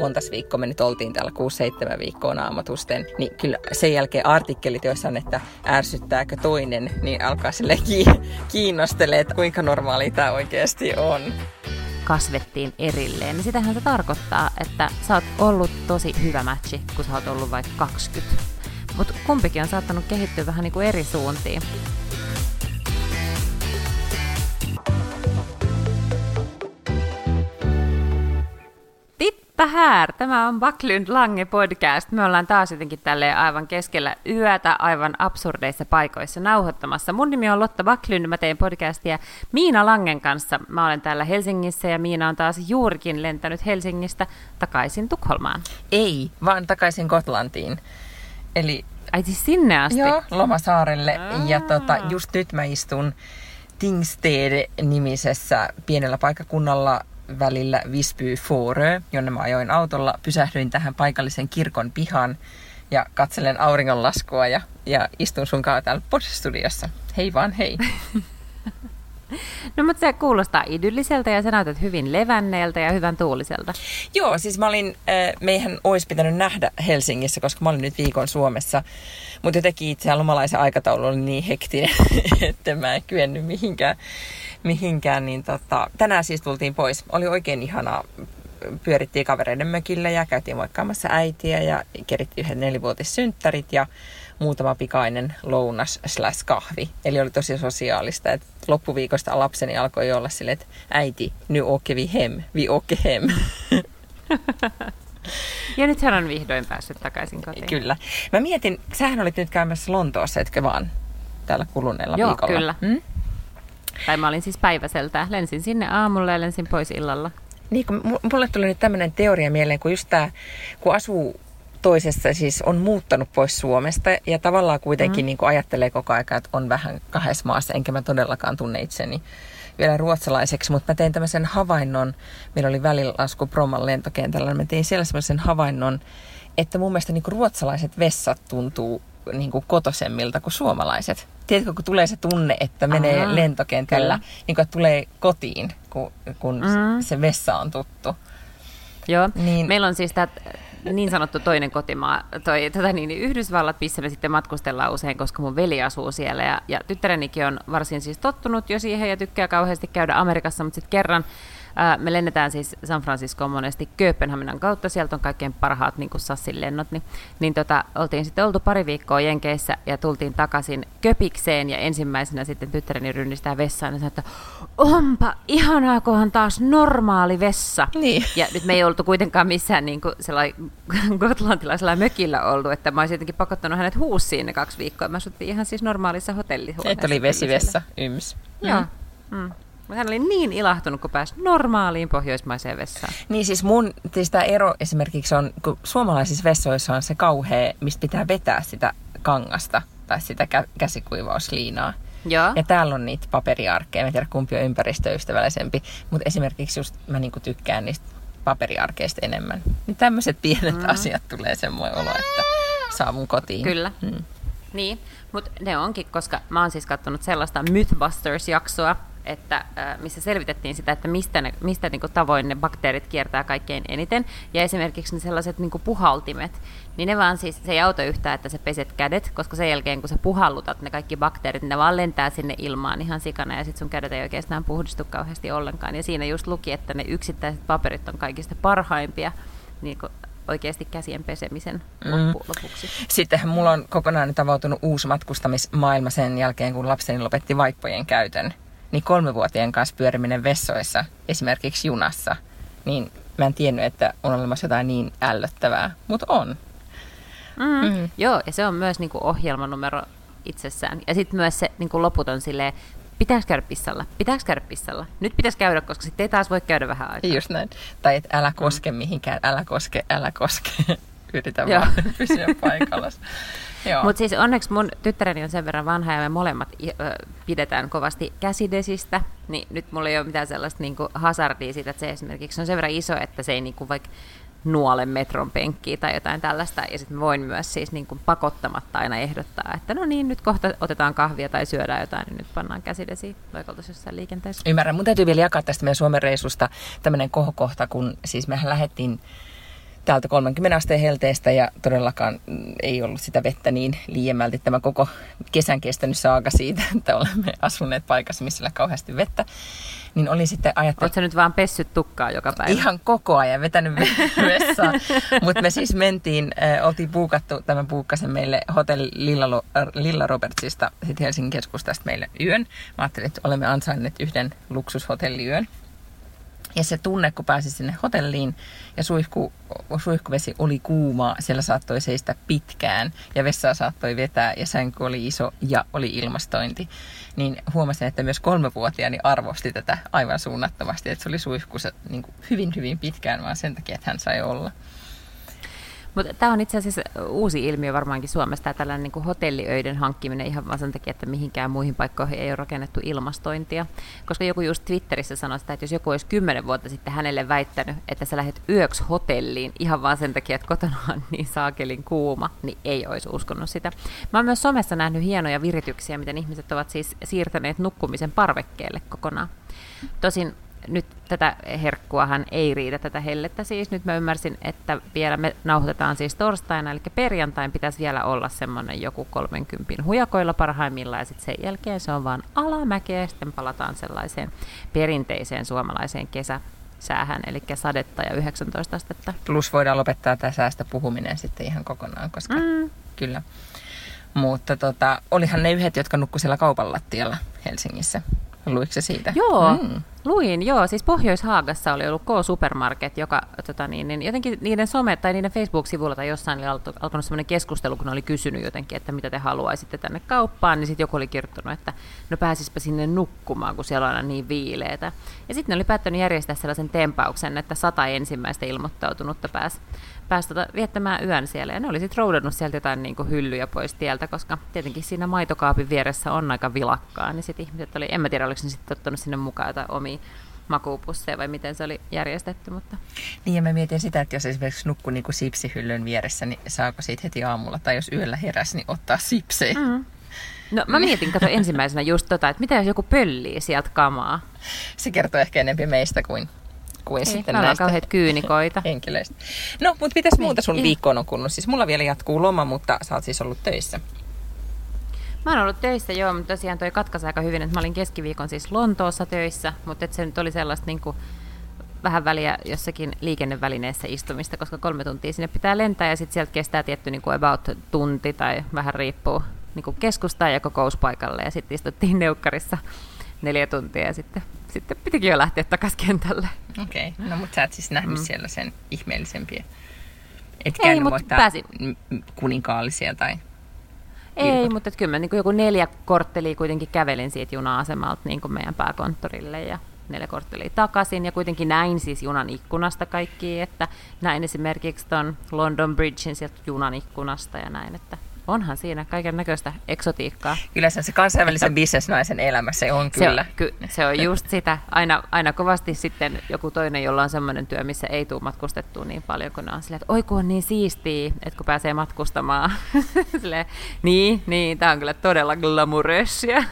montas viikkoa me nyt oltiin täällä 6-7 viikkoa naamatusten, niin kyllä sen jälkeen artikkelit, joissa on, että ärsyttääkö toinen, niin alkaa sille kiinnostelee, että kuinka normaali tämä oikeasti on kasvettiin erilleen, niin sitähän se tarkoittaa, että sä oot ollut tosi hyvä matchi, kun sä oot ollut vaikka 20. Mutta kumpikin on saattanut kehittyä vähän niin kuin eri suuntiin. Tippa här! Tämä on Backlund Lange podcast. Me ollaan taas jotenkin tälleen aivan keskellä yötä aivan absurdeissa paikoissa nauhoittamassa. Mun nimi on Lotta Backlund, mä teen podcastia Miina Langen kanssa. Mä olen täällä Helsingissä ja Miina on taas juurikin lentänyt Helsingistä takaisin Tukholmaan. Ei, vaan takaisin Gotlantiin. Eli Ai siis sinne asti? Joo, Lomasaarelle. Aa. Ja tota, just nyt mä istun Tingsted-nimisessä pienellä paikakunnalla välillä Visby Forö, jonne mä ajoin autolla. Pysähdyin tähän paikallisen kirkon pihan ja katselen auringonlaskua ja, ja istun sun kanssa täällä podstudiossa. Hei vaan hei! No mutta se kuulostaa idylliseltä ja sä näytät hyvin levänneeltä ja hyvän tuuliselta. Joo, siis mä olin, äh, meihän olisi pitänyt nähdä Helsingissä, koska mä olin nyt viikon Suomessa. Mutta jotenkin itse lomalaisen aikataulu oli niin hektinen, että mä en kyennyt mihinkään. Mihinkään niin tota, tänään siis tultiin pois. Oli oikein ihanaa pyörittiin kavereiden mökillä ja käytiin moikkaamassa äitiä ja kerittiin yhden nelivuotissynttärit ja muutama pikainen lounas slash kahvi. Eli oli tosi sosiaalista, että loppuviikosta lapseni alkoi olla silleen, että äiti, nyt åker vi hem, vi åker hem. Ja nyt hän on vihdoin päässyt takaisin kotiin. Kyllä. Mä mietin, sähän olit nyt käymässä Lontoossa, etkö vaan, tällä kuluneella Joo, viikolla? kyllä. Hmm? Tai mä olin siis päiväseltä. Lensin sinne aamulla ja lensin pois illalla. Niin, kun mulle tuli nyt tämmöinen teoria mieleen, kun just tää, kun asuu toisessa siis on muuttanut pois Suomesta ja tavallaan kuitenkin mm. niin ajattelee koko ajan, että on vähän kahdessa maassa, enkä mä todellakaan tunne itseni vielä ruotsalaiseksi, mutta mä tein tämmöisen havainnon, meillä oli välilasku Proman lentokentällä, mä tein siellä semmoisen havainnon, että mun mielestä niin ruotsalaiset vessat tuntuu niin kuin kotosemmilta kuin suomalaiset. Tiedätkö, kun tulee se tunne, että menee Aha, lentokentällä, niin kuin, että tulee kotiin, kun, kun mm. se vessa on tuttu. Joo, niin, meillä on siis tämä niin sanottu toinen kotimaa, toi, tota niin, niin Yhdysvallat, missä me sitten matkustellaan usein, koska mun veli asuu siellä. Ja, ja tyttärenikin on varsin siis tottunut jo siihen ja tykkää kauheasti käydä Amerikassa, mutta sitten kerran me lennetään siis San Franciscoon monesti Kööpenhaminan kautta, sieltä on kaikkein parhaat niin kuin Sassin lennot, niin, niin tota, oltiin sitten oltu pari viikkoa Jenkeissä ja tultiin takaisin Köpikseen ja ensimmäisenä sitten tyttäreni rynnistää vessaan ja sanoi, että onpa ihanaa, kunhan taas normaali vessa. Niin. Ja nyt me ei oltu kuitenkaan missään niin kuin gotlantilaisella mökillä ollut, että mä olisin jotenkin pakottanut hänet huussiin ne kaksi viikkoa. Mä asuttiin ihan siis normaalissa hotellihuoneessa. Että oli vesivessa, yms. Joo. Mm. mm. Hän oli niin ilahtunut, kun pääsi normaaliin pohjoismaiseen vessaan. Niin siis mun, siis tämä ero esimerkiksi on, kun suomalaisissa vessoissa on se kauhea, mistä pitää vetää sitä kangasta tai sitä kä- käsikuivausliinaa. Joo. Ja täällä on niitä paperiarkkeja, mä tiedän kumpi on ympäristöystävällisempi, mutta esimerkiksi just mä niinku tykkään niistä paperiarkeista enemmän. Niin tämmöiset pienet mm. asiat tulee semmoinen olo, että saa mun kotiin. Kyllä. Mm. Niin, mutta ne onkin, koska mä oon siis katsonut sellaista Mythbusters-jaksoa, että, missä selvitettiin sitä, että mistä, ne, mistä niin kuin tavoin ne bakteerit kiertää kaikkein eniten. Ja esimerkiksi ne sellaiset niin kuin puhaltimet, niin ne vaan siis, se ei auta yhtään, että sä peset kädet, koska sen jälkeen kun sä puhallutat ne kaikki bakteerit, niin ne vaan lentää sinne ilmaan ihan sikana ja sitten sun kädet ei oikeastaan puhdistu kauheasti ollenkaan. Ja siinä just luki, että ne yksittäiset paperit on kaikista parhaimpia niin kuin oikeasti käsien pesemisen mm. loppu, lopuksi. Sittenhän mulla on kokonaan nyt avautunut uusi matkustamismaailma sen jälkeen, kun lapseni lopetti vaippojen käytön niin kolmevuotien kanssa pyöriminen vessoissa, esimerkiksi junassa, niin mä en tiennyt, että on olemassa jotain niin ällöttävää, mutta on. Mm. Mm. Joo, ja se on myös niinku ohjelmanumero itsessään. Ja sitten myös se niinku loputon silleen, pitääkö käydä pissalla, pitääkö käydä pissalla. Nyt pitäisi käydä, koska sitten ei taas voi käydä vähän aikaa. Just näin. Tai että älä koske mm. mihinkään, älä koske, älä koske. Yritä vaan pysyä paikalla. Mutta siis onneksi mun tyttäreni on sen verran vanha ja me molemmat pidetään kovasti käsidesistä, niin nyt mulla ei ole mitään sellaista niinku hazardia siitä, että se esimerkiksi on sen verran iso, että se ei niinku vaikka nuole metron penkkiä tai jotain tällaista. Ja sitten voin myös siis niin kuin pakottamatta aina ehdottaa, että no niin, nyt kohta otetaan kahvia tai syödään jotain, niin nyt pannaan käsidesi, vaikka oltaisiin jossain liikenteessä. Ymmärrän. Mun täytyy vielä jakaa tästä meidän Suomen reissusta tämmöinen kohokohta, kun siis mehän lähdettiin täältä 30 asteen helteestä ja todellakaan ei ollut sitä vettä niin liiemmälti tämä koko kesän kestänyt saaga siitä, että olemme asuneet paikassa, missä on kauheasti vettä. Niin oli sitten ajattelin... Oletko nyt vaan pessyt tukkaa joka päivä? Ihan koko ajan vetänyt vessaan. Mutta me siis mentiin, äh, oltiin puukattu tämän puukkasen meille hotelli Lilla, Lilla Robertsista sitten Helsingin keskustasta meille yön. Mä ajattelin, että olemme ansainneet yhden luksushotelliyön. Ja se tunne, kun pääsi sinne hotelliin ja suihku, suihkuvesi oli kuuma, siellä saattoi seistä pitkään ja vessaa saattoi vetää ja sänky oli iso ja oli ilmastointi, niin huomasin, että myös kolmevuotiaani arvosti tätä aivan suunnattomasti, että se oli suihkussa niin hyvin hyvin pitkään vaan sen takia, että hän sai olla. Mutta tämä on itse asiassa uusi ilmiö varmaankin Suomessa, tämä tällainen niin kuin hotelliöiden hankkiminen ihan vaan sen takia, että mihinkään muihin paikkoihin ei ole rakennettu ilmastointia. Koska joku just Twitterissä sanoi sitä, että jos joku olisi kymmenen vuotta sitten hänelle väittänyt, että sä lähdet yöksi hotelliin ihan vaan sen takia, että kotona on niin saakelin kuuma, niin ei olisi uskonut sitä. Mä oon myös somessa nähnyt hienoja virityksiä, miten ihmiset ovat siis siirtäneet nukkumisen parvekkeelle kokonaan. Tosin nyt tätä herkkuahan ei riitä, tätä hellettä siis. Nyt mä ymmärsin, että vielä me nauhoitetaan siis torstaina, eli perjantain pitäisi vielä olla semmoinen joku 30 hujakoilla parhaimmillaan, ja sitten sen jälkeen se on vaan alamäkeä, ja sitten palataan sellaiseen perinteiseen suomalaiseen kesä, säähän, eli sadetta ja 19 astetta. Plus voidaan lopettaa tämä säästä puhuminen sitten ihan kokonaan, koska mm. kyllä. Mutta tota, olihan ne yhdet, jotka nukkuivat siellä kaupan lattialla Helsingissä. Luiko se siitä? Joo, mm. luin, joo. Siis Pohjois-Haagassa oli ollut K-Supermarket, joka tota niin, niin jotenkin niiden some- tai niiden Facebook-sivuilla tai jossain oli alkanut sellainen keskustelu, kun ne oli kysynyt jotenkin, että mitä te haluaisitte tänne kauppaan, niin sitten joku oli kirjoittanut, että no pääsispä sinne nukkumaan, kun siellä on aina niin viileitä. Ja sitten ne oli päättänyt järjestää sellaisen tempauksen, että sata ensimmäistä ilmoittautunutta pääsi pääsi tota viettämään yön siellä. Ja ne oli sitten roudannut sieltä jotain niin kuin hyllyjä pois tieltä, koska tietenkin siinä maitokaapin vieressä on aika vilakkaa. Niin sitten ihmiset oli, en mä tiedä oliko ne sitten ottanut sinne mukaan jotain omia makuupusseja vai miten se oli järjestetty. Mutta... Niin ja mä mietin sitä, että jos esimerkiksi nukkuu niin sipsihyllyn vieressä, niin saako siitä heti aamulla tai jos yöllä heräsi, niin ottaa sipsejä. Mm. No mä mietin, kato ensimmäisenä just tota, että mitä jos joku pöllii sieltä kamaa? Se kertoo ehkä enemmän meistä kuin kuin ei, sitten näistä kauheat kyynikoita. henkilöistä. No, mutta mitäs niin, muuta sun viikkoon on kunnut? Siis mulla vielä jatkuu loma, mutta sä oot siis ollut töissä. Mä oon ollut töissä, joo, mutta tosiaan toi katkaisi aika hyvin, että mä olin keskiviikon siis Lontoossa töissä, mutta et se nyt oli sellaista niin kuin, vähän väliä jossakin liikennevälineessä istumista, koska kolme tuntia sinne pitää lentää ja sitten sieltä kestää tietty niin kuin about tunti tai vähän riippuu niin kuin keskustaan ja kokouspaikalle ja sitten istuttiin neukkarissa neljä tuntia ja sitten sitten pitikin jo lähteä takaisin kentälle. Okei, okay. no mutta sä et siis nähnyt mm. siellä sen ihmeellisempiä. Et Ei, mutta pääsi. kuninkaallisia tai... Ei, Virkot. mutta kyllä mä niin joku neljä korttelia kuitenkin kävelin siitä juna-asemalta niin kuin meidän pääkonttorille ja neljä korttelia takaisin ja kuitenkin näin siis junan ikkunasta kaikki, että näin esimerkiksi ton London Bridgein sieltä junan ikkunasta ja näin, että onhan siinä kaiken näköistä eksotiikkaa. Kyllä se, se kansainvälisen että, bisnesnaisen elämä, se on kyllä. Se on, ky, se on just sitä. Aina, aina kovasti sitten joku toinen, jolla on semmoinen työ, missä ei tule matkustettua niin paljon, kun on silleen, että oi kun on niin siistiä, että kun pääsee matkustamaan. silleen, niin, niin, tämä on kyllä todella glamoureussia.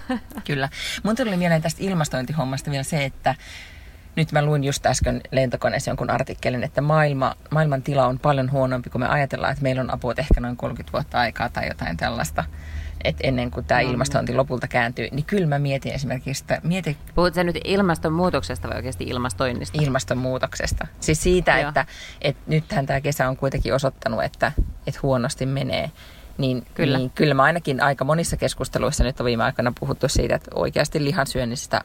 kyllä. Mun tuli mieleen tästä ilmastointihommasta vielä se, että nyt mä luin just äsken lentokoneessa jonkun artikkelin, että maailma, maailman tila on paljon huonompi, kun me ajatellaan, että meillä on apua ehkä noin 30 vuotta aikaa tai jotain tällaista että ennen kuin tämä no, ilmastointi lopulta kääntyy, niin kyllä mä mietin esimerkiksi, että mieti... Puhutko nyt ilmastonmuutoksesta vai oikeasti ilmastoinnista? Ilmastonmuutoksesta. Siis siitä, että, että nythän tämä kesä on kuitenkin osoittanut, että, että huonosti menee. Niin kyllä. niin kyllä mä ainakin aika monissa keskusteluissa nyt on viime aikoina puhuttu siitä, että oikeasti lihansyönnistä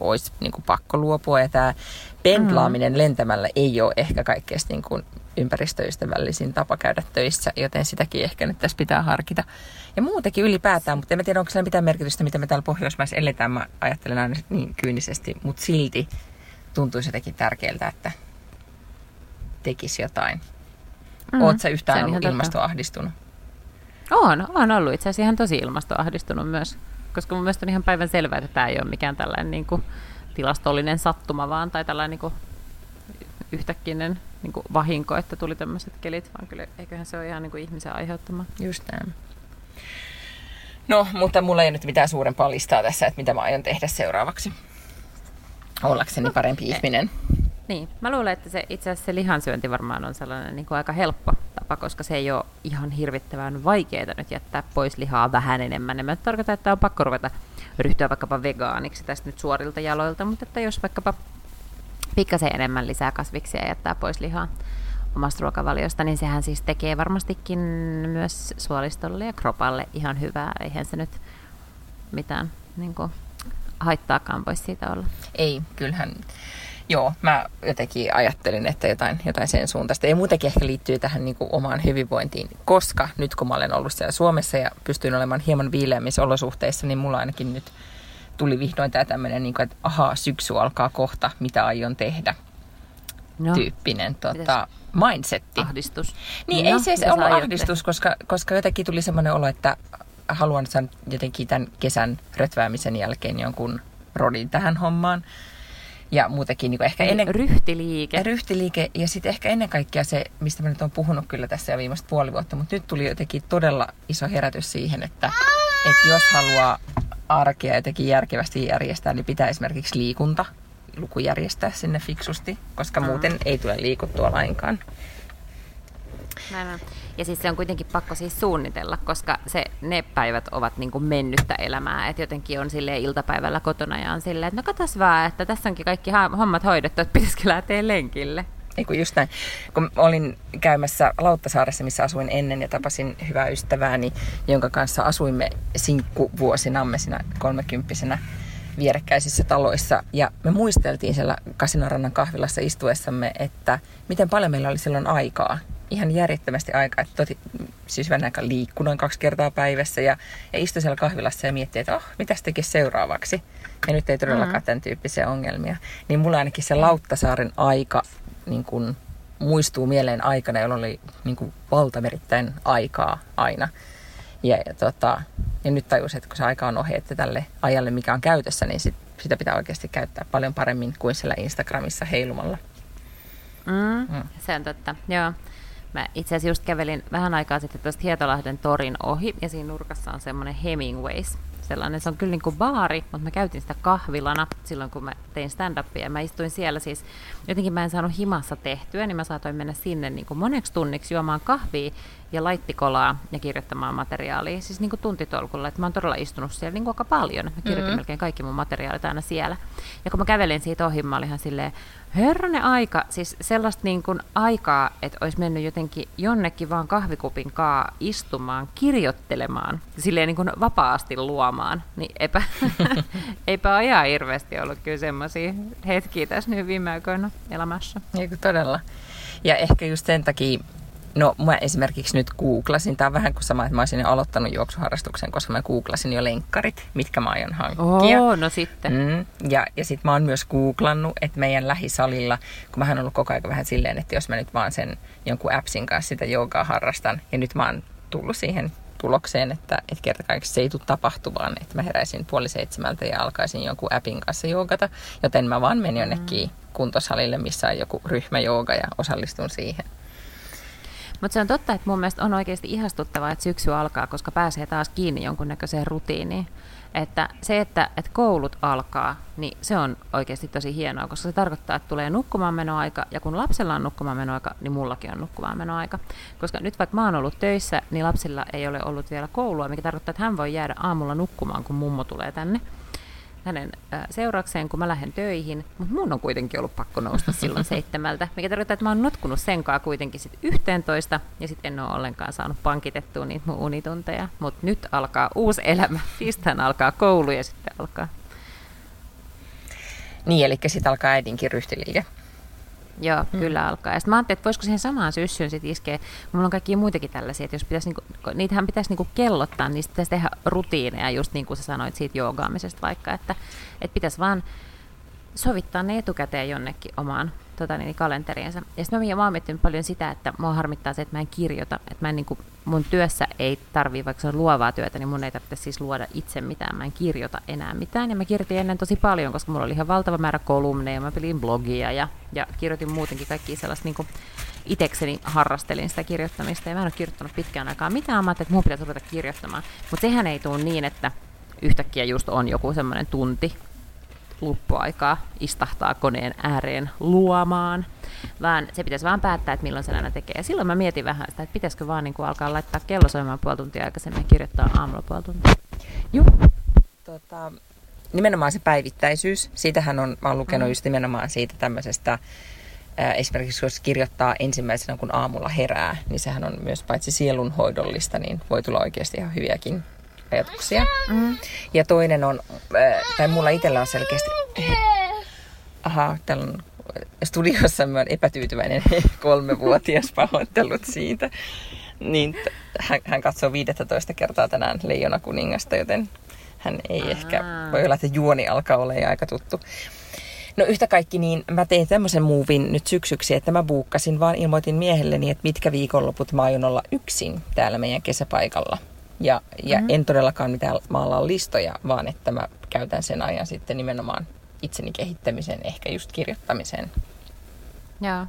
olisi niin kuin pakko luopua. Ja tämä pendlaaminen mm. lentämällä ei ole ehkä kaikkein niin kuin ympäristöystävällisin tapa käydä töissä, joten sitäkin ehkä nyt tässä pitää harkita. Ja muutenkin ylipäätään, mutta en tiedä, onko sillä mitään merkitystä, mitä me täällä Pohjoismaissa eletään. Mä ajattelen aina niin kyynisesti, mutta silti tuntuisi jotenkin tärkeältä, että tekisi jotain. Mm, Oletko sä yhtään ollut ilmastoahdistunut? On, on ollut itse asiassa ihan tosi ilmastoahdistunut myös koska mun mielestä on ihan päivän selvää, että tämä ei ole mikään tällainen niin kuin tilastollinen sattuma vaan, tai tällainen niin kuin yhtäkkinen niin kuin vahinko, että tuli tämmöiset kelit, vaan kyllä eiköhän se ole ihan niin kuin ihmisen aiheuttama. Just näin. No, mutta mulla ei nyt mitään suurempaa listaa tässä, että mitä mä aion tehdä seuraavaksi. Ollakseni no, parempi ei. ihminen. Niin, mä luulen, että se itse asiassa se lihansyönti varmaan on sellainen niin kuin aika helppo tapa, koska se ei ole ihan hirvittävän vaikeaa nyt jättää pois lihaa vähän enemmän. En mä tarkoita, että on pakko ruveta ryhtyä vaikkapa vegaaniksi tästä nyt suorilta jaloilta, mutta että jos vaikkapa pikkasen enemmän lisää kasviksia ja jättää pois lihaa omasta ruokavaliosta, niin sehän siis tekee varmastikin myös suolistolle ja kropalle ihan hyvää. Eihän se nyt mitään niin kuin, haittaakaan pois siitä olla. Ei, kyllähän joo, mä jotenkin ajattelin, että jotain, jotain sen suuntaista. Ja muutenkin ehkä liittyy tähän niin kuin omaan hyvinvointiin, koska nyt kun mä olen ollut siellä Suomessa ja pystyin olemaan hieman viileämmissä olosuhteissa, niin mulla ainakin nyt tuli vihdoin tämä tämmöinen, niin kuin, että ahaa, syksy alkaa kohta, mitä aion tehdä. No. Tyyppinen tota, mindsetti. Ahdistus. Niin, no, ei se edes ollut ahdistus, koska, koska jotenkin tuli semmoinen olo, että haluan saada jotenkin tämän kesän rötväämisen jälkeen jonkun rodin tähän hommaan. Ja muutenkin niin ehkä ennen... Ryhtiliike. Ryhtiliike ja sitten ehkä ennen kaikkea se, mistä mä nyt olen puhunut kyllä tässä jo viimeistä puoli vuotta, mutta nyt tuli jotenkin todella iso herätys siihen, että, että jos haluaa arkea jotenkin järkevästi järjestää, niin pitää esimerkiksi liikunta luku järjestää sinne fiksusti, koska muuten mm. ei tule liikuttua lainkaan. Näin on. Ja siis se on kuitenkin pakko siis suunnitella, koska se, ne päivät ovat niin kuin mennyttä elämää. Että jotenkin on sille iltapäivällä kotona ja on silleen, että no katos vaan, että tässä onkin kaikki hommat hoidettu, että pitäisikö lähteä lenkille. Ei kun just näin. Kun olin käymässä Lauttasaaressa, missä asuin ennen ja tapasin hyvää ystävääni, jonka kanssa asuimme sinkkuvuosinamme siinä kolmekymppisenä vierekkäisissä taloissa. Ja me muisteltiin siellä Kasinorannan kahvilassa istuessamme, että miten paljon meillä oli silloin aikaa ihan järjettömästi aikaa. Että toti, siis vähän aika liikkuu noin kaksi kertaa päivässä ja, ja istui siellä kahvilassa ja mietti, että oh, mitä tekisi seuraavaksi. Ja nyt ei todellakaan mm. tämän tyyppisiä ongelmia. Niin mulla ainakin se Lauttasaaren aika niin kun, muistuu mieleen aikana, jolloin oli niin kun, valtamerittäin aikaa aina. Ja, ja, tota, ja nyt tajus, että kun se aika on ohi, että tälle ajalle, mikä on käytössä, niin sit, sitä pitää oikeasti käyttää paljon paremmin kuin siellä Instagramissa heilumalla. Mm, mm. Se on totta, joo. Mä itse asiassa just kävelin vähän aikaa sitten tuosta Hietolahden torin ohi, ja siinä nurkassa on semmoinen Hemingways. Sellainen, se on kyllä niin kuin baari, mutta mä käytin sitä kahvilana silloin, kun mä tein stand-upia. Mä istuin siellä siis, jotenkin mä en saanut himassa tehtyä, niin mä saatoin mennä sinne niin kuin moneksi tunniksi juomaan kahvia ja laittikolaa ja kirjoittamaan materiaalia, siis niin kuin tuntitolkulla. Että mä oon todella istunut siellä niin kuin aika paljon. Mä kirjoitin mm-hmm. melkein kaikki mun materiaalit aina siellä. Ja kun mä kävelin siitä ohi, mä olin ihan silleen, herranen aika, siis sellaista niin kuin aikaa, että olisi mennyt jotenkin jonnekin vaan kahvikupin kaa istumaan, kirjoittelemaan, silleen niin kuin vapaasti luomaan, niin eipä, eipä ajaa hirveästi ollut kyllä semmoisia hetkiä tässä nyt viime aikoina elämässä. Eikö todella? Ja ehkä just sen takia No mä esimerkiksi nyt googlasin, tämä on vähän kuin sama, että mä olisin jo aloittanut juoksuharrastuksen, koska mä googlasin jo lenkkarit, mitkä mä aion hankkia. Oh, no sitten. Mm, ja ja sitten mä oon myös googlannut, että meidän lähisalilla, kun mä oon ollut koko ajan vähän silleen, että jos mä nyt vaan sen jonkun appsin kanssa sitä joogaa harrastan, ja nyt mä oon tullut siihen tulokseen, että, että kerta kaikessa se ei tule tapahtumaan, että mä heräisin puoli seitsemältä ja alkaisin jonkun appin kanssa joogata, joten mä vaan menin jonnekin mm. kuntosalille, missä on joku ryhmäjooga ja osallistun siihen. Mutta se on totta, että mun mielestä on oikeasti ihastuttavaa, että syksy alkaa, koska pääsee taas kiinni jonkunnäköiseen rutiiniin. Että se, että, että koulut alkaa, niin se on oikeasti tosi hienoa, koska se tarkoittaa, että tulee nukkumaan menoaika, ja kun lapsella on nukkumaan menoaika, niin mullakin on nukkumaan menoaika. Koska nyt vaikka mä oon ollut töissä, niin lapsilla ei ole ollut vielä koulua, mikä tarkoittaa, että hän voi jäädä aamulla nukkumaan, kun mummo tulee tänne hänen seuraukseen, kun mä lähden töihin, mutta mun on kuitenkin ollut pakko nousta silloin seitsemältä, mikä tarkoittaa, että mä oon notkunut senkaan kuitenkin sit yhteentoista, ja sitten en ole ollenkaan saanut pankitettua niitä mun unitunteja, mutta nyt alkaa uusi elämä, tiistaina alkaa koulu ja sitten alkaa. Niin, eli sitten alkaa äidinkin ryhtiliike. Joo, mm. kyllä alkaa. Ja sitten mä ajattelin, että voisiko siihen samaan syssyyn sitten iskeä. Mulla on kaikkia muitakin tällaisia, että jos pitäisi, niinku, niitähän pitäisi niinku kellottaa, niin pitäisi tehdä rutiineja, just niin kuin sä sanoit siitä joogaamisesta vaikka, että, että pitäisi vaan sovittaa ne etukäteen jonnekin omaan tota, niin, kalenteriinsa. Ja sitten mä, oon miettinyt paljon sitä, että mua harmittaa se, että mä en kirjoita. Että mä en, niin kuin, mun työssä ei tarvii, vaikka se on luovaa työtä, niin mun ei tarvitse siis luoda itse mitään. Mä en kirjoita enää mitään. Ja mä kirjoitin ennen tosi paljon, koska mulla oli ihan valtava määrä kolumneja. Mä pelin blogia ja, ja kirjoitin muutenkin kaikki sellaista niin kuin, itekseni harrastelin sitä kirjoittamista ja mä en ole kirjoittanut pitkään aikaa mitään. Mä että mun pitäisi ruveta kirjoittamaan. Mutta sehän ei tule niin, että yhtäkkiä just on joku semmoinen tunti luppuaikaa istahtaa koneen ääreen luomaan, vaan se pitäisi vaan päättää, että milloin sen aina tekee. Ja silloin mä mietin vähän sitä, että pitäisikö vaan niin kuin alkaa laittaa kello soimaan puoli tuntia aikaisemmin ja kirjoittaa aamulla puoli tuntia. Joo. Tota, nimenomaan se päivittäisyys, siitähän on, mä oon lukenut mm. just nimenomaan siitä tämmöisestä, esimerkiksi jos kirjoittaa ensimmäisenä kun aamulla herää, niin sehän on myös paitsi sielunhoidollista, niin voi tulla oikeasti ihan hyviäkin ajatuksia. Mm. Ja toinen on, tai mulla itsellä on selkeästi, aha, täällä on studiossa mä epätyytyväinen kolmevuotias pahoittelut siitä. Niin hän, hän katsoo 15 kertaa tänään Leijona kuningasta, joten hän ei Aa. ehkä, voi olla, että juoni alkaa olla aika tuttu. No yhtä kaikki, niin mä tein tämmöisen muuvin nyt syksyksi, että mä buukkasin, vaan ilmoitin miehelleni, että mitkä viikonloput mä aion olla yksin täällä meidän kesäpaikalla. Ja, ja mm-hmm. en todellakaan mitään maalaa listoja, vaan että mä käytän sen ajan sitten nimenomaan itseni kehittämiseen, ehkä just kirjoittamiseen. Joo.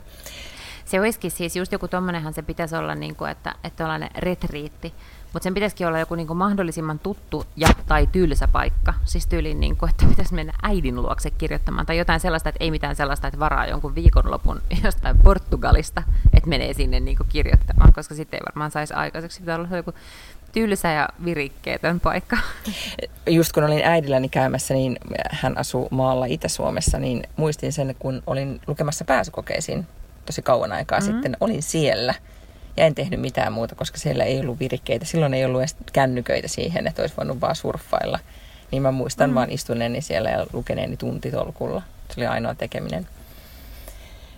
Se olisikin siis just joku tommonenhan se pitäisi olla, niin kuin, että, että tällainen retriitti, mutta sen pitäisikin olla joku niin kuin mahdollisimman tuttu ja tai tylsä paikka. Siis tyyliin, niin kuin, että pitäisi mennä äidin luokse kirjoittamaan tai jotain sellaista, että ei mitään sellaista, että varaa jonkun viikonlopun jostain Portugalista, että menee sinne niin kuin kirjoittamaan, koska sitten ei varmaan saisi aikaiseksi. Pitää olla joku tylsä ja virikkeetön paikka. Just kun olin äidilläni käymässä, niin hän asuu maalla Itä-Suomessa, niin muistin sen, kun olin lukemassa pääsykokeisiin tosi kauan aikaa mm-hmm. sitten, olin siellä ja en tehnyt mitään muuta, koska siellä ei ollut virikkeitä. Silloin ei ollut edes kännyköitä siihen, että olisi voinut vaan surffailla. Niin mä muistan mm-hmm. vaan istuneeni siellä ja lukeneeni tuntitolkulla. Se oli ainoa tekeminen.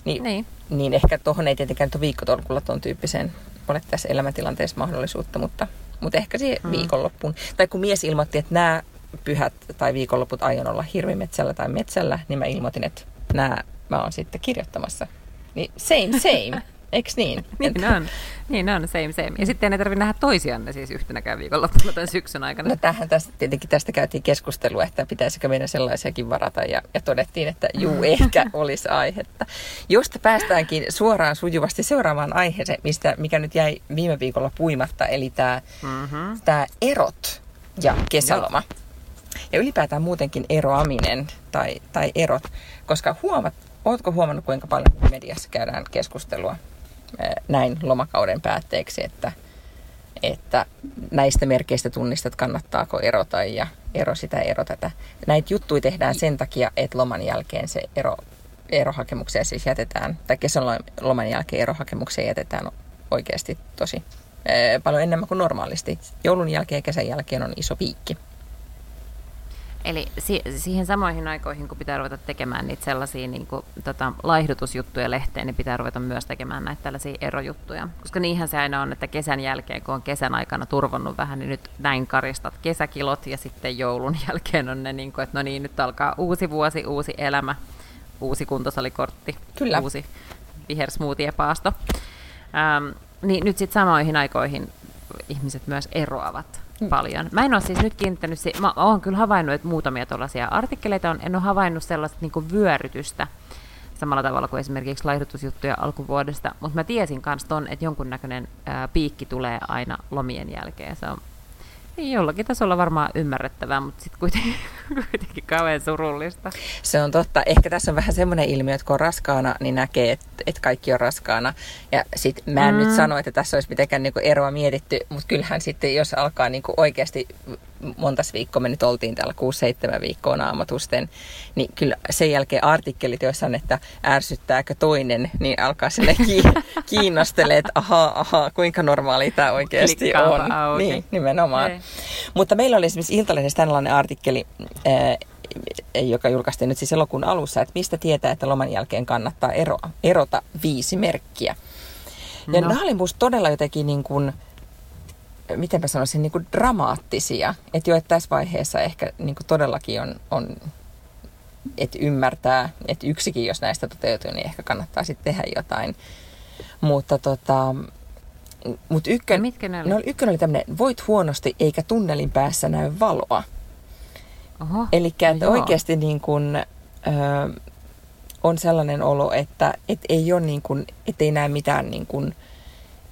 Niin, niin. niin ehkä tuohon ei tietenkään tuon viikkotolkulla tuon tyyppiseen ole tässä elämäntilanteessa mahdollisuutta, mutta mutta ehkä siihen mm. viikonloppuun. Tai kun mies ilmoitti, että nämä pyhät tai viikonloput aion olla hirvimetsällä tai metsällä, niin mä ilmoitin, että nämä mä oon sitten kirjoittamassa. Niin same, same. Eikö niin? niin on. Niin on, same, same. Ja sitten ei tarvitse nähdä toisianne siis yhtenäkään viikonloppuna tämän syksyn aikana. No tähän tästä, tietenkin tästä käytiin keskustelua, että pitäisikö meidän sellaisiakin varata. Ja, ja todettiin, että juu, ehkä olisi aihetta. Josta päästäänkin suoraan sujuvasti seuraavaan aiheeseen, mistä, mikä nyt jäi viime viikolla puimatta, eli tämä, mm-hmm. tämä erot ja kesäloma. Joo. Ja ylipäätään muutenkin eroaminen tai, tai erot, koska huomat, Oletko huomannut, kuinka paljon mediassa käydään keskustelua näin lomakauden päätteeksi, että, että näistä merkeistä tunnistat, kannattaako erota ja ero sitä ero tätä. Näitä juttuja tehdään sen takia, että loman jälkeen se ero, erohakemuksia siis jätetään, tai loman jälkeen erohakemuksia jätetään oikeasti tosi paljon enemmän kuin normaalisti. Joulun jälkeen ja kesän jälkeen on iso piikki. Eli si- siihen samoihin aikoihin, kun pitää ruveta tekemään niitä sellaisia niin kuin, tota, laihdutusjuttuja lehteen, niin pitää ruveta myös tekemään näitä tällaisia erojuttuja. Koska niinhän se aina on, että kesän jälkeen, kun on kesän aikana turvonnut vähän, niin nyt näin karistat kesäkilot ja sitten joulun jälkeen on ne, niin kuin, että no niin, nyt alkaa uusi vuosi, uusi elämä, uusi kuntosalikortti, Kyllä. uusi vihersmoothie-paasto. Ähm, niin nyt sitten samoihin aikoihin ihmiset myös eroavat paljon. Mä en ole siis nyt kiinnittänyt, mä oon kyllä havainnut, että muutamia tuollaisia artikkeleita on, en ole havainnut sellaista niin vyörytystä samalla tavalla kuin esimerkiksi laihdutusjuttuja alkuvuodesta, mutta mä tiesin myös ton, että jonkunnäköinen ää, piikki tulee aina lomien jälkeen. Se on jollakin tasolla varmaan ymmärrettävää, mutta sitten kuitenkin, kuitenkin kauhean surullista. Se on totta. Ehkä tässä on vähän semmoinen ilmiö, että kun on raskaana, niin näkee, että, että kaikki on raskaana. Ja sitten mä en mm. nyt sano, että tässä olisi mitenkään niinku eroa mietitty, mutta kyllähän sitten, jos alkaa niinku oikeasti montas viikkoa me nyt oltiin täällä 6-7 viikkoa naamatusten, niin kyllä sen jälkeen artikkelit, joissa on, että ärsyttääkö toinen, niin alkaa sille kiinnostele, että ahaa, ahaa, kuinka normaali tämä oikeasti Klikkaava on. Auki. Niin, nimenomaan. Ei. Mutta meillä oli esimerkiksi Iltalehdessä tällainen artikkeli, joka julkaistiin nyt siis elokuun alussa, että mistä tietää, että loman jälkeen kannattaa eroa, erota viisi merkkiä. Ja no. nämä oli musta todella jotenkin niin kuin, miten mä sanoisin, niin kuin dramaattisia. Että jo, että tässä vaiheessa ehkä niin kuin todellakin on, on että ymmärtää, että yksikin, jos näistä toteutuu, niin ehkä kannattaa sitten tehdä jotain. Mutta tota, mut ykkön, mitkä ne oli? No, ykkönen oli tämmöinen, voit huonosti eikä tunnelin päässä näy valoa. Eli no oikeasti niin kuin, ö, on sellainen olo, että et ei ole niin kuin, et ei näe mitään niin kuin,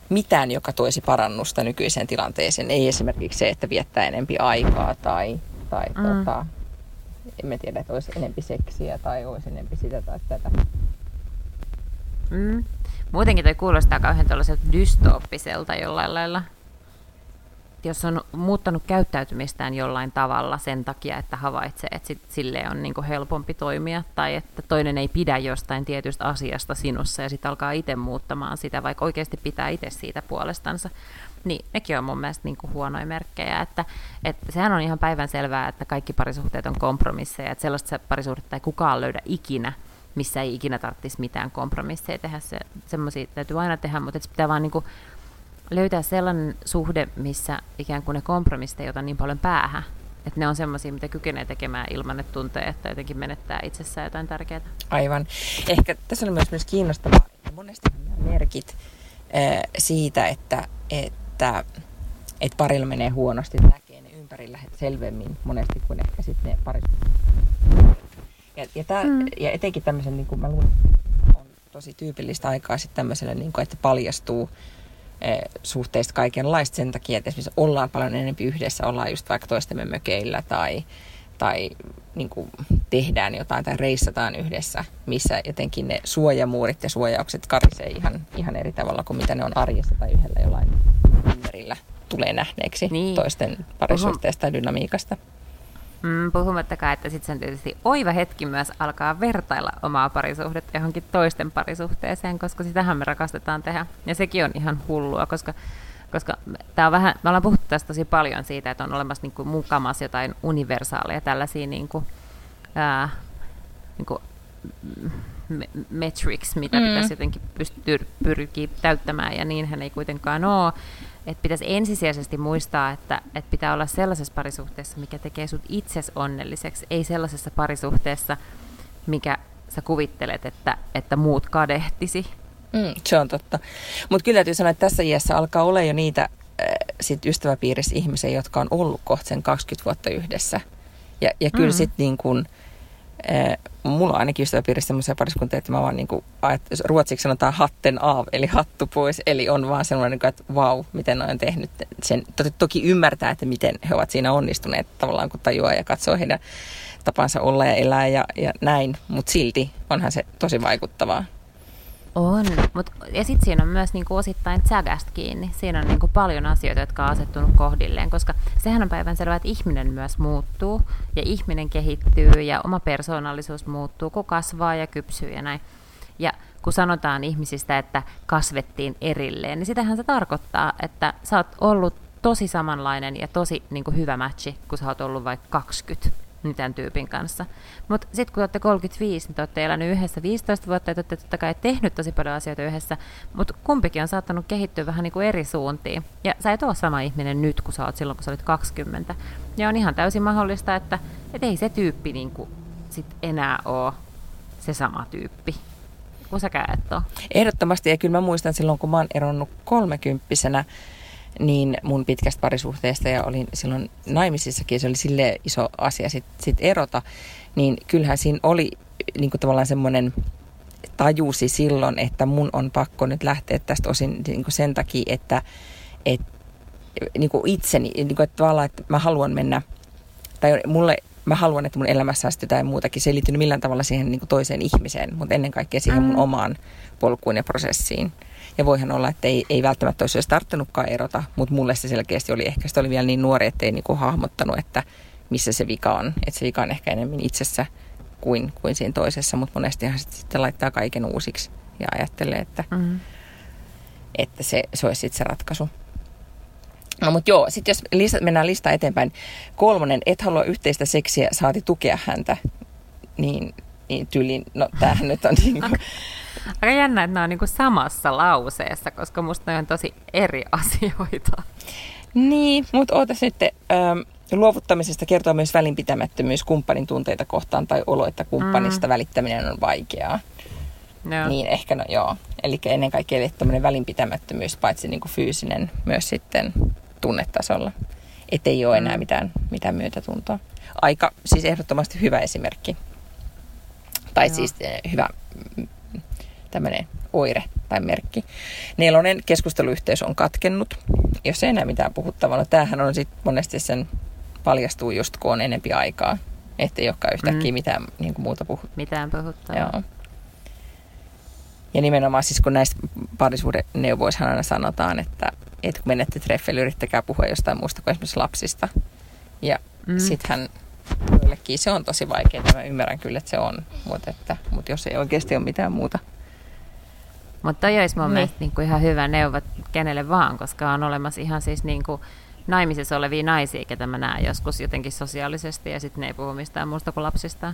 mitään, joka toisi parannusta nykyiseen tilanteeseen. Ei esimerkiksi se, että viettää enempi aikaa tai, tai mm. tota, emme tiedä, että olisi enempi seksiä tai olisi enempi sitä tai tätä. Mm. Muutenkin toi kuulostaa kauhean tällaiselta dystooppiselta jollain lailla jos on muuttanut käyttäytymistään jollain tavalla sen takia, että havaitsee, että sit sille on niin helpompi toimia, tai että toinen ei pidä jostain tietystä asiasta sinussa, ja sitten alkaa itse muuttamaan sitä, vaikka oikeasti pitää itse siitä puolestansa, niin nekin on mun mielestä niin huonoja merkkejä, että, että sehän on ihan päivän selvää, että kaikki parisuhteet on kompromisseja, että sellaista parisuhdetta ei kukaan löydä ikinä, missä ei ikinä tarvitsisi mitään kompromisseja tehdä, se, semmoisia täytyy aina tehdä, mutta se pitää vaan niin kuin löytää sellainen suhde, missä ikään kuin ne kompromissit ei ota niin paljon päähän, että ne on semmoisia, mitä kykenee tekemään ilman, että tuntee, että jotenkin menettää itsessään jotain tärkeää. Aivan. Ehkä tässä on myös, myös kiinnostavaa, että monesti nämä merkit äh, siitä, että, että, että parilla menee huonosti, näkee ne ympärillä selvemmin monesti kuin ehkä sitten ne parit. Ja, ja, tää, mm. ja etenkin tämmöisen, niin kuin mä luulen, on tosi tyypillistä aikaa sitten tämmöiselle, niin kuin, että paljastuu suhteista kaikenlaista sen takia, että esimerkiksi ollaan paljon enemmän yhdessä, ollaan just vaikka toistemme mökeillä tai, tai niin kuin tehdään jotain tai reissataan yhdessä, missä jotenkin ne suojamuurit ja suojaukset karisee ihan, ihan eri tavalla kuin mitä ne on arjessa tai yhdellä jollain ympärillä tulee nähneeksi niin. toisten parisuhteesta ja dynamiikasta. Mm, puhumattakaan, että sitten se on tietysti oiva hetki myös alkaa vertailla omaa parisuhdetta johonkin toisten parisuhteeseen, koska sitähän me rakastetaan tehdä. Ja sekin on ihan hullua, koska, koska tää on vähän, me ollaan puhuttu tästä tosi paljon siitä, että on olemassa niin kuin mukamas jotain universaaleja tällaisia niin kuin, ää, niin kuin metrics, mitä mm. pitäisi jotenkin pystyä pyrkiä täyttämään, ja niinhän ei kuitenkaan ole että pitäisi ensisijaisesti muistaa, että, että pitää olla sellaisessa parisuhteessa, mikä tekee sut itses onnelliseksi, ei sellaisessa parisuhteessa, mikä sä kuvittelet, että, että muut kadehtisi. Mm, se on totta. Mutta kyllä täytyy sanoa, että tässä iässä alkaa olla jo niitä äh, sit ystäväpiirissä ihmisiä, jotka on ollut kohta sen 20 vuotta yhdessä. Ja, ja kyllä mm-hmm. sitten niin kun, mulla on ainakin ystäväpiirissä sellaisia pariskuntia, että mä vaan niin kuin, että ruotsiksi sanotaan hatten av, eli hattu pois. Eli on vaan sellainen, että vau, miten on tehnyt sen. Toki ymmärtää, että miten he ovat siinä onnistuneet tavallaan, kun tajuaa ja katsoo heidän tapansa olla ja elää ja, ja näin. Mutta silti onhan se tosi vaikuttavaa. On, Mut, ja sitten siinä on myös niinku osittain tsägästä kiinni. Siinä on niinku paljon asioita, jotka on asettunut kohdilleen, koska sehän on päivän selvää, että ihminen myös muuttuu ja ihminen kehittyy ja oma persoonallisuus muuttuu, kun kasvaa ja kypsyy ja näin. Ja kun sanotaan ihmisistä, että kasvettiin erilleen, niin sitähän se tarkoittaa, että sä oot ollut tosi samanlainen ja tosi niin kuin hyvä matchi, kun sä oot ollut vaikka 20 tämän tyypin kanssa. Mutta sitten kun olette 35, niin te olette elänyt yhdessä 15 vuotta ja te olette totta kai tehnyt tosi paljon asioita yhdessä, mutta kumpikin on saattanut kehittyä vähän niin kuin eri suuntiin. Ja sä et ole sama ihminen nyt, kun sä oot silloin, kun sä olit 20. Ja on ihan täysin mahdollista, että et ei se tyyppi niin kuin sit enää ole se sama tyyppi kun sä et ole. Ehdottomasti, ja kyllä mä muistan silloin, kun mä oon eronnut kolmekymppisenä, niin mun pitkästä parisuhteesta ja olin silloin naimisissakin, se oli sille iso asia sitten sit erota, niin kyllähän siinä oli niin kuin tavallaan semmoinen tajusi silloin, että mun on pakko nyt lähteä tästä osin niin kuin sen takia, että, että niin kuin itseni, niin kuin, että tavallaan, että mä haluan mennä, tai mulle mä haluan, että mun elämässä olisi jotain muutakin. Se ei liittynyt millään tavalla siihen niin kuin toiseen ihmiseen, mutta ennen kaikkea siihen mun mm. omaan polkuun ja prosessiin. Ja voihan olla, että ei, ei välttämättä olisi edes tarttunutkaan erota, mutta mulle se selkeästi oli, ehkä se oli vielä niin nuori, että ei niinku hahmottanut, että missä se vika on. Että se vika on ehkä enemmän itsessä kuin, kuin siinä toisessa, mutta monestihan sitten laittaa kaiken uusiksi ja ajattelee, että, mm-hmm. että se, se olisi sitten se ratkaisu. No mutta joo, sitten jos lista, mennään listaa eteenpäin. Kolmonen, et halua yhteistä seksiä, saati tukea häntä. Niin, niin tyylin, no tämähän nyt on niin kuin, Aika jännä, että nämä on niin kuin samassa lauseessa, koska musta ne on tosi eri asioita. Niin, mutta oota sitten. Ähm, luovuttamisesta kertoo myös välinpitämättömyys kumppanin tunteita kohtaan tai olo, että kumppanista mm. välittäminen on vaikeaa. No. Niin ehkä, no joo. Eli ennen kaikkea tämmöinen välinpitämättömyys, paitsi niin kuin fyysinen, myös sitten tunnetasolla. Että ei ole enää mm. mitään, mitään myötätuntoa. Aika, siis ehdottomasti hyvä esimerkki. Tai joo. siis eh, hyvä tämmöinen oire tai merkki. Nelonen keskusteluyhteys on katkennut, jos ei enää mitään puhuttavaa. No tämähän on sitten monesti sen paljastuu just kun on enempi aikaa Että ei olekaan yhtäkkiä mm. mitään niin kuin muuta puhuttaa. Mitään puhuttaa. Joo. Ja nimenomaan siis kun näistä parisuhdeneuvoissahan aina sanotaan, että, että kun menette treffeille, yrittäkää puhua jostain muusta kuin esimerkiksi lapsista. Ja mm. sittenhän joillekin se on tosi vaikeaa. Mä ymmärrän kyllä, että se on, mutta, että, mutta jos ei oikeasti ole mitään muuta. Mutta toi olisi mun niin. mielestä niin kuin ihan hyvä neuvo kenelle vaan, koska on olemassa ihan siis niin kuin naimisissa olevia naisia, ketä mä näen joskus jotenkin sosiaalisesti ja sitten ne ei puhu mistään muusta kuin lapsista.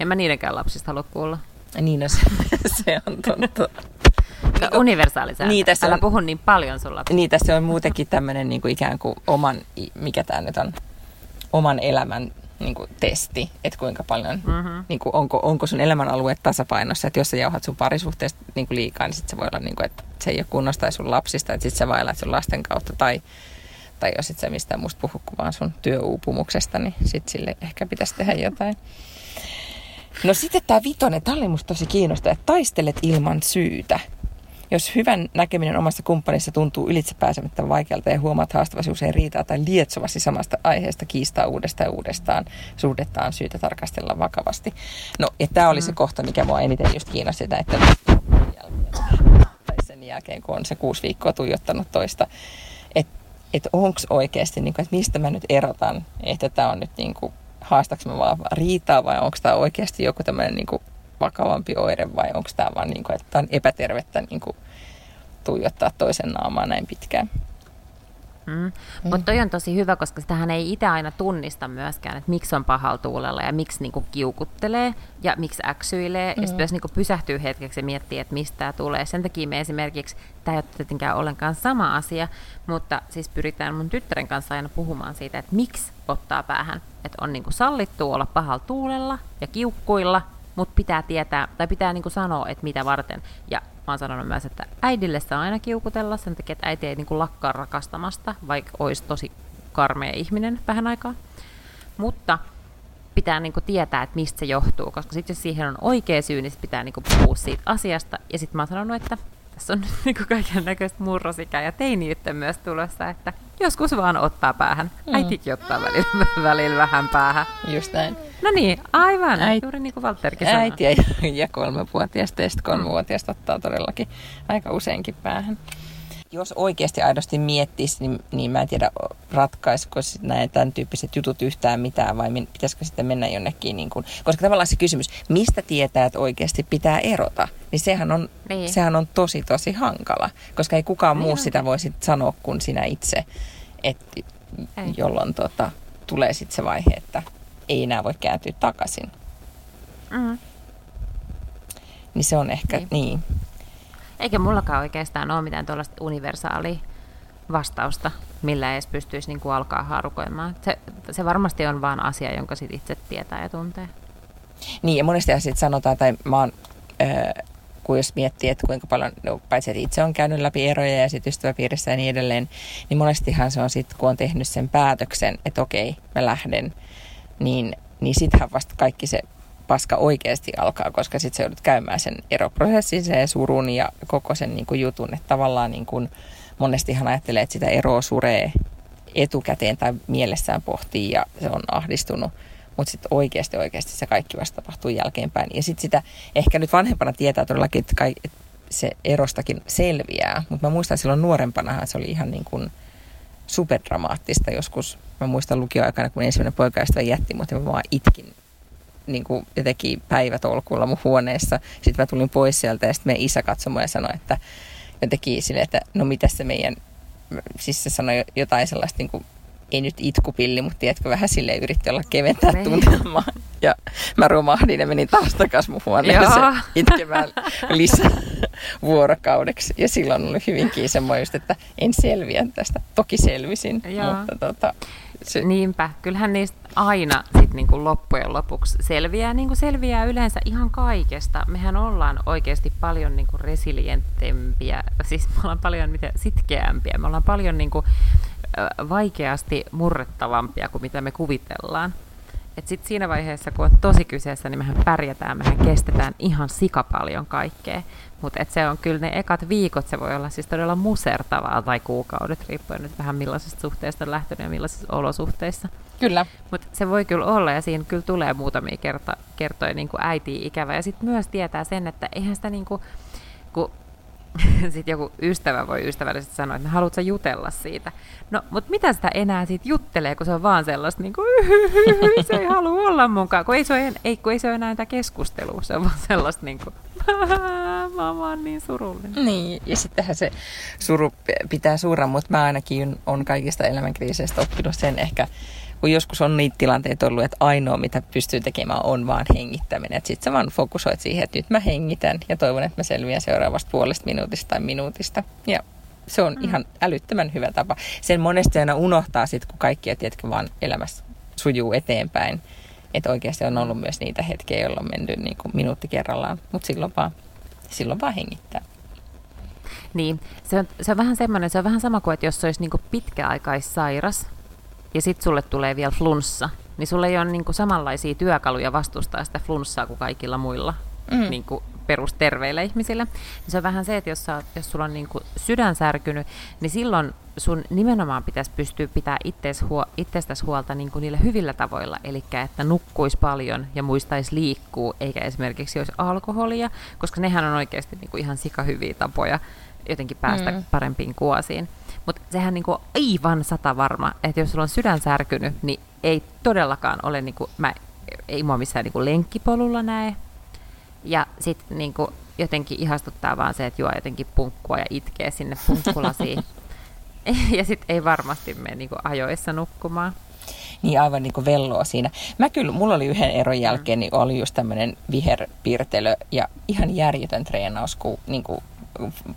En mä niidenkään lapsista halua kuulla. Niin, no se, se on totta. Universaali Niin, Älä on, puhu niin paljon sulla. Niin, tässä on muutenkin tämmöinen niin kuin ikään kuin oman, mikä tämä nyt on, oman elämän niin kuin testi, että kuinka paljon, mm-hmm. niin kuin, onko, onko sun elämänalue tasapainossa, että jos sä jauhat sun parisuhteesta niin kuin liikaa, niin sit se voi olla, niin kuin, että se ei ole kunnosta sun lapsista, että sit sä vailat sun lasten kautta, tai, tai jos et sä mistään musta puhu kuin vaan sun työuupumuksesta, niin sit sille ehkä pitäisi tehdä jotain. No sitten tämä vitonen, tämä oli musta tosi kiinnostava, että taistelet ilman syytä. Jos hyvän näkeminen omassa kumppanissa tuntuu ylitsepääsemättä vaikealta ja huomaat haastavasi usein riitaa tai lietsovasti samasta aiheesta kiistaa uudestaan ja uudestaan, suhdettaan syytä tarkastella vakavasti. No, ja tämä oli se mm. kohta, mikä mua eniten just kiinnosti, että tai sen jälkeen, kun on se kuusi viikkoa tuijottanut toista, että et onko oikeasti, niin kuin, että mistä mä nyt erotan, että tämä on nyt niin kuin, haastaks mä vaan riitaa vai onko tämä oikeasti joku tämmöinen niin kuin vakavampi oire vai onko tämä vaan niin kuin, että on epätervettä niin kuin, tuijottaa toisen naamaa näin pitkään. Mm. Mm. Mutta toi on tosi hyvä, koska sitähän ei itse aina tunnista myöskään, että miksi on pahalla tuulella ja miksi niinku kiukuttelee ja miksi äksyilee. Mm. Ja sitten jos niinku pysähtyy hetkeksi ja miettii, että mistä tämä tulee. Sen takia me esimerkiksi, tämä ei ole tietenkään ollenkaan sama asia, mutta siis pyritään mun tyttären kanssa aina puhumaan siitä, että miksi ottaa päähän. Että on niinku sallittu olla pahalla tuulella ja kiukkuilla, mutta pitää tietää, tai pitää niinku sanoa, että mitä varten. Ja mä oon sanonut myös, että äidille saa aina kiukutella sen takia, että äiti ei niinku lakkaa rakastamasta, vaikka olisi tosi karmea ihminen vähän aikaa. Mutta pitää niinku tietää, että mistä se johtuu, koska sitten jos siihen on oikea syy, niin sit pitää niinku puhua siitä asiasta. Ja sitten mä oon sanonut, että tässä on nyt niinku kaiken näköistä murrosikää ja teiniyttä myös tulossa, että joskus vaan ottaa päähän. Mm. Äitikin ottaa välillä, välillä vähän päähän. Just näin. No niin, aivan. Äit, Juuri niin kuin Valtterikin sanoi. Äiti ja, ja kolmevuotiaista ja kolmevuotiaista ottaa todellakin aika useinkin päähän. Jos oikeasti aidosti miettisi, niin, niin mä en tiedä ratkaisiko näin tämän tyyppiset jutut yhtään mitään vai pitäisikö sitten mennä jonnekin. Niin kuin, koska tavallaan se kysymys, mistä tietää, että oikeasti pitää erota, niin sehän on, niin. sehän on tosi tosi hankala. Koska ei kukaan niin muu sitä voisi sanoa kuin sinä itse, et, jolloin tota, tulee sitten se vaihe, että ei enää voi kääntyä takaisin. Mm. Niin se on ehkä niin. niin. Eikä mullakaan oikeastaan ole mitään tuollaista universaalia vastausta, millä edes pystyisi niin kuin alkaa haarukoimaan. Se, se varmasti on vaan asia, jonka sit itse tietää ja tuntee. Niin, ja monesti sitten sanotaan, tai mä oon, äh, kun jos miettii, että kuinka paljon, no, paitsi että itse on käynyt läpi eroja ja sitten ystäväpiirissä ja niin edelleen, niin monestihan se on sitten, kun on tehnyt sen päätöksen, että okei, mä lähden, niin, niin sittenhän vasta kaikki se paska oikeasti alkaa, koska sitten sä joudut käymään sen eroprosessin, sen surun ja koko sen niin kuin jutun. Että tavallaan niin kuin, monestihan ajattelee, että sitä eroa suree etukäteen tai mielessään pohtii ja se on ahdistunut. Mutta sitten oikeasti oikeasti se kaikki vasta tapahtuu jälkeenpäin. Ja sitten sitä ehkä nyt vanhempana tietää todellakin, että, kai, se erostakin selviää. Mutta mä muistan silloin nuorempanahan se oli ihan niin kuin superdramaattista joskus. Mä muistan lukioaikana, kun ensimmäinen poikaystävä jätti mutta mä vaan itkin niin kuin jotenkin päivätolkulla mun huoneessa. Sitten mä tulin pois sieltä ja sitten meidän isä katsoi mua ja sanoi, että jotenkin sille, että no mitä se meidän, siis se sanoi jotain sellaista niin kuin, ei nyt itkupilli, mutta tiedätkö, vähän sille yritti olla keventää niin. tunnelmaa. Ja mä romahdin ja menin taas takaisin mun huoneeseen itkemään lisää vuorokaudeksi. Ja silloin oli hyvinkin semmoista, että en selviä tästä. Toki selvisin, Joo. mutta tota, se... Niinpä, kyllähän niistä aina sit niinku loppujen lopuksi selviää, niinku selviää yleensä ihan kaikesta. Mehän ollaan oikeasti paljon niinku resilienttempiä, siis me ollaan paljon mitä sitkeämpiä, me ollaan paljon niinku, vaikeasti murrettavampia kuin mitä me kuvitellaan. Että sitten siinä vaiheessa, kun on tosi kyseessä, niin mehän pärjätään, mehän kestetään ihan sikapaljon kaikkea. Mutta se on kyllä ne ekat viikot, se voi olla siis todella musertavaa tai kuukaudet, riippuen nyt vähän millaisesta suhteesta on lähtenyt ja millaisissa olosuhteissa. Kyllä. Mutta se voi kyllä olla ja siinä kyllä tulee muutamia kerta, kertoja niin äiti ikävä. Ja sitten myös tietää sen, että eihän sitä niin kuin, kun sitten joku ystävä voi ystävällisesti sanoa, että haluatko jutella siitä. No, mutta mitä sitä enää siitä juttelee, kun se on vaan sellaista, niin kuin, se ei halua olla mukaan, kun ei se ole, ei, kun ei se ole enää tätä keskustelua, se on vaan sellaista niin kuin, mä oon vaan niin surullinen. Niin, ja sittenhän se suru pitää suuran, mutta mä ainakin on kaikista elämänkriiseistä oppinut sen ehkä, kun joskus on niitä tilanteita ollut, että ainoa mitä pystyy tekemään on vaan hengittäminen. Sitten sä vaan fokusoit siihen, että nyt mä hengitän ja toivon, että mä selviän seuraavasta puolesta minuutista tai minuutista. Ja se on mm. ihan älyttömän hyvä tapa. Sen monesti aina unohtaa sitten, kun kaikki tiedätkö, vaan elämässä sujuu eteenpäin. Että oikeasti on ollut myös niitä hetkiä, jolloin on mennyt niin kuin minuutti kerrallaan, mutta silloin vaan, silloin vaan hengittää. Niin, se on, se on vähän semmoinen, se on vähän sama kuin, että jos olisi niin pitkäaikaissairas, ja sitten sulle tulee vielä flunssa, niin sulle ei ole niin kuin samanlaisia työkaluja vastustaa sitä flunssaa kuin kaikilla muilla mm. niin kuin perusterveillä ihmisillä. Niin se on vähän se, että jos, sä, jos sulla on niin kuin sydän särkynyt, niin silloin sun nimenomaan pitäisi pystyä pitää itsestäsi huolta niin kuin niillä hyvillä tavoilla, eli että nukkuisi paljon ja muistaisi liikkuu, eikä esimerkiksi olisi alkoholia, koska nehän on oikeasti niin kuin ihan sikahyviä tapoja jotenkin päästä mm. parempiin kuosiin. Mutta sehän niinku aivan sata varma, että jos sulla on sydän särkynyt, niin ei todellakaan ole, niinku, mä, ei mua missään niinku lenkkipolulla näe. Ja sitten niinku, jotenkin ihastuttaa vaan se, että juo jotenkin punkkua ja itkee sinne punkkulasiin. ja sitten ei varmasti mene niinku ajoissa nukkumaan. Niin aivan niin kuin velloa siinä. Mä kyllä, mulla oli yhden eron jälkeen, niin oli just tämmöinen viherpiirtelö ja ihan järjetön treenaus, kun niin kuin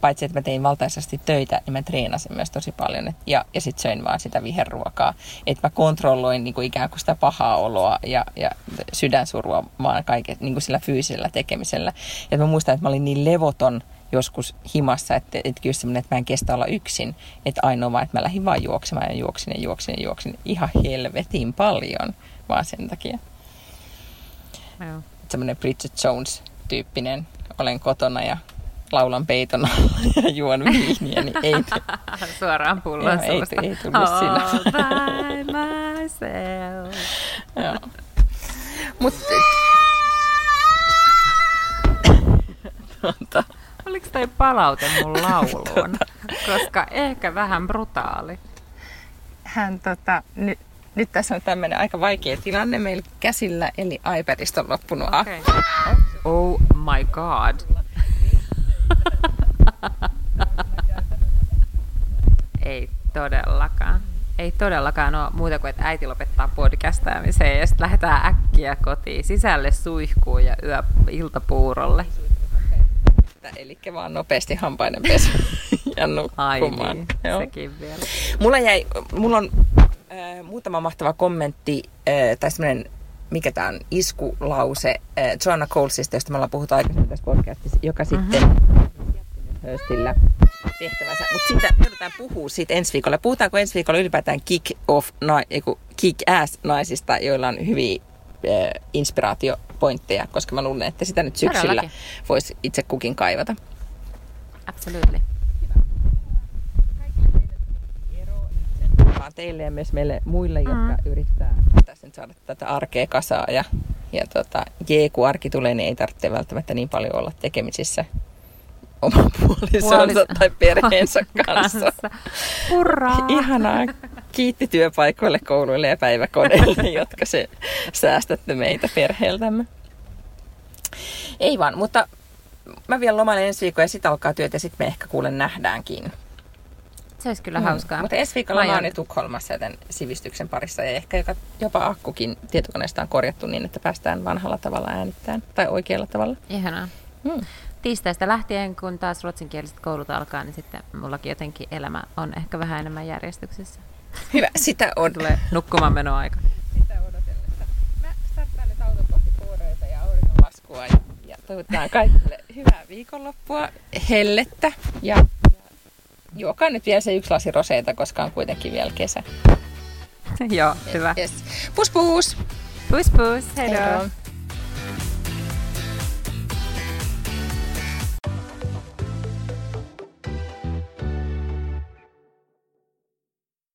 paitsi että mä tein valtaisesti töitä, niin mä treenasin myös tosi paljon. Et, ja ja sitten söin vaan sitä viherruokaa. Että mä kontrolloin niin kuin ikään kuin sitä pahaa oloa ja, ja sydänsurua vaan kaiken niin kuin sillä fyysisellä tekemisellä. Ja mä muistan, että mä olin niin levoton joskus himassa, että, että kyllä semmoinen, että mä en kestä olla yksin. Että ainoa vaan, että mä lähdin vaan juoksemaan ja juoksin ja juoksin ja juoksin ihan helvetin paljon vaan sen takia. Joo. Semmoinen Bridget Jones-tyyppinen. Olen kotona ja laulan peiton ja juon viiniä, niin ei... Suoraan pullon ei, ei tullut All siinä. by myself. Joo. Mutta... Tuota. Oliko toi palaute mun lauluun? Koska ehkä vähän brutaali. Hän tota, nyt, nyt tässä on tämmöinen aika vaikea tilanne meillä käsillä, eli iPadista on loppunut okay. Oh my god. Ei todellakaan. Ei todellakaan ole muuta kuin, että äiti lopettaa podcastaamiseen ja sitten lähdetään äkkiä kotiin, sisälle suihkuun ja yö iltapuurolle. Eli vaan nopeasti hampainen pesu ja nukkumaan. Ai niin, Joo. sekin vielä. Mulla, jäi, mulla on äh, muutama mahtava kommentti äh, tai semmoinen mikä tämä on, iskulause äh, Joanna Colesista, josta me ollaan puhuttu aikaisemmin tässä podcastissa, joka mm-hmm. sitten höstillä tehtävänsä. Mutta siitä joudutaan puhua siitä ensi viikolla. Puhutaanko ensi viikolla ylipäätään kick-off, na, kick-ass naisista, joilla on hyviä äh, inspiraatiopointteja, koska mä luulen, että sitä nyt syksyllä voisi itse kukin kaivata. Absolutely. teille ja myös meille muille, jotka mm. yrittää tässä nyt saada tätä arkea kasaa. Ja, ja tota, J, kun arki tulee, niin ei tarvitse välttämättä niin paljon olla tekemisissä oman puolisonsa Puolis- tai perheensä kanssa. Hurraa! Ihanaa. Kiitti työpaikoille, kouluille ja päiväkodeille, jotka se säästätte meitä perheeltämme. Ei vaan, mutta mä vielä lomalle ensi viikolla ja sitten alkaa työt ja sitten me ehkä kuulen nähdäänkin. Se olisi kyllä mm. hauskaa. Mutta ensi viikolla mä oon Tukholmassa joten sivistyksen parissa ja ehkä joka, jopa akkukin tietokoneesta on korjattu niin, että päästään vanhalla tavalla äänittämään tai oikealla tavalla. Ihanaa. Mm tiistaista lähtien, kun taas ruotsinkieliset koulut alkaa, niin sitten mullakin jotenkin elämä on ehkä vähän enemmän järjestyksessä. Hyvä, sitä on. Tulee nukkumaan menoaika. Sitä odotellessa. Mä starttaan nyt auton kohti kuureita ja auringonlaskua ja, ja toivotetaan kaikille hyvää viikonloppua, hellettä ja, ja juokaa nyt vielä se yksi lasi roseita, koska on kuitenkin vielä kesä. Joo, hyvä. Yes. Pus pus! Puss puss, hej då.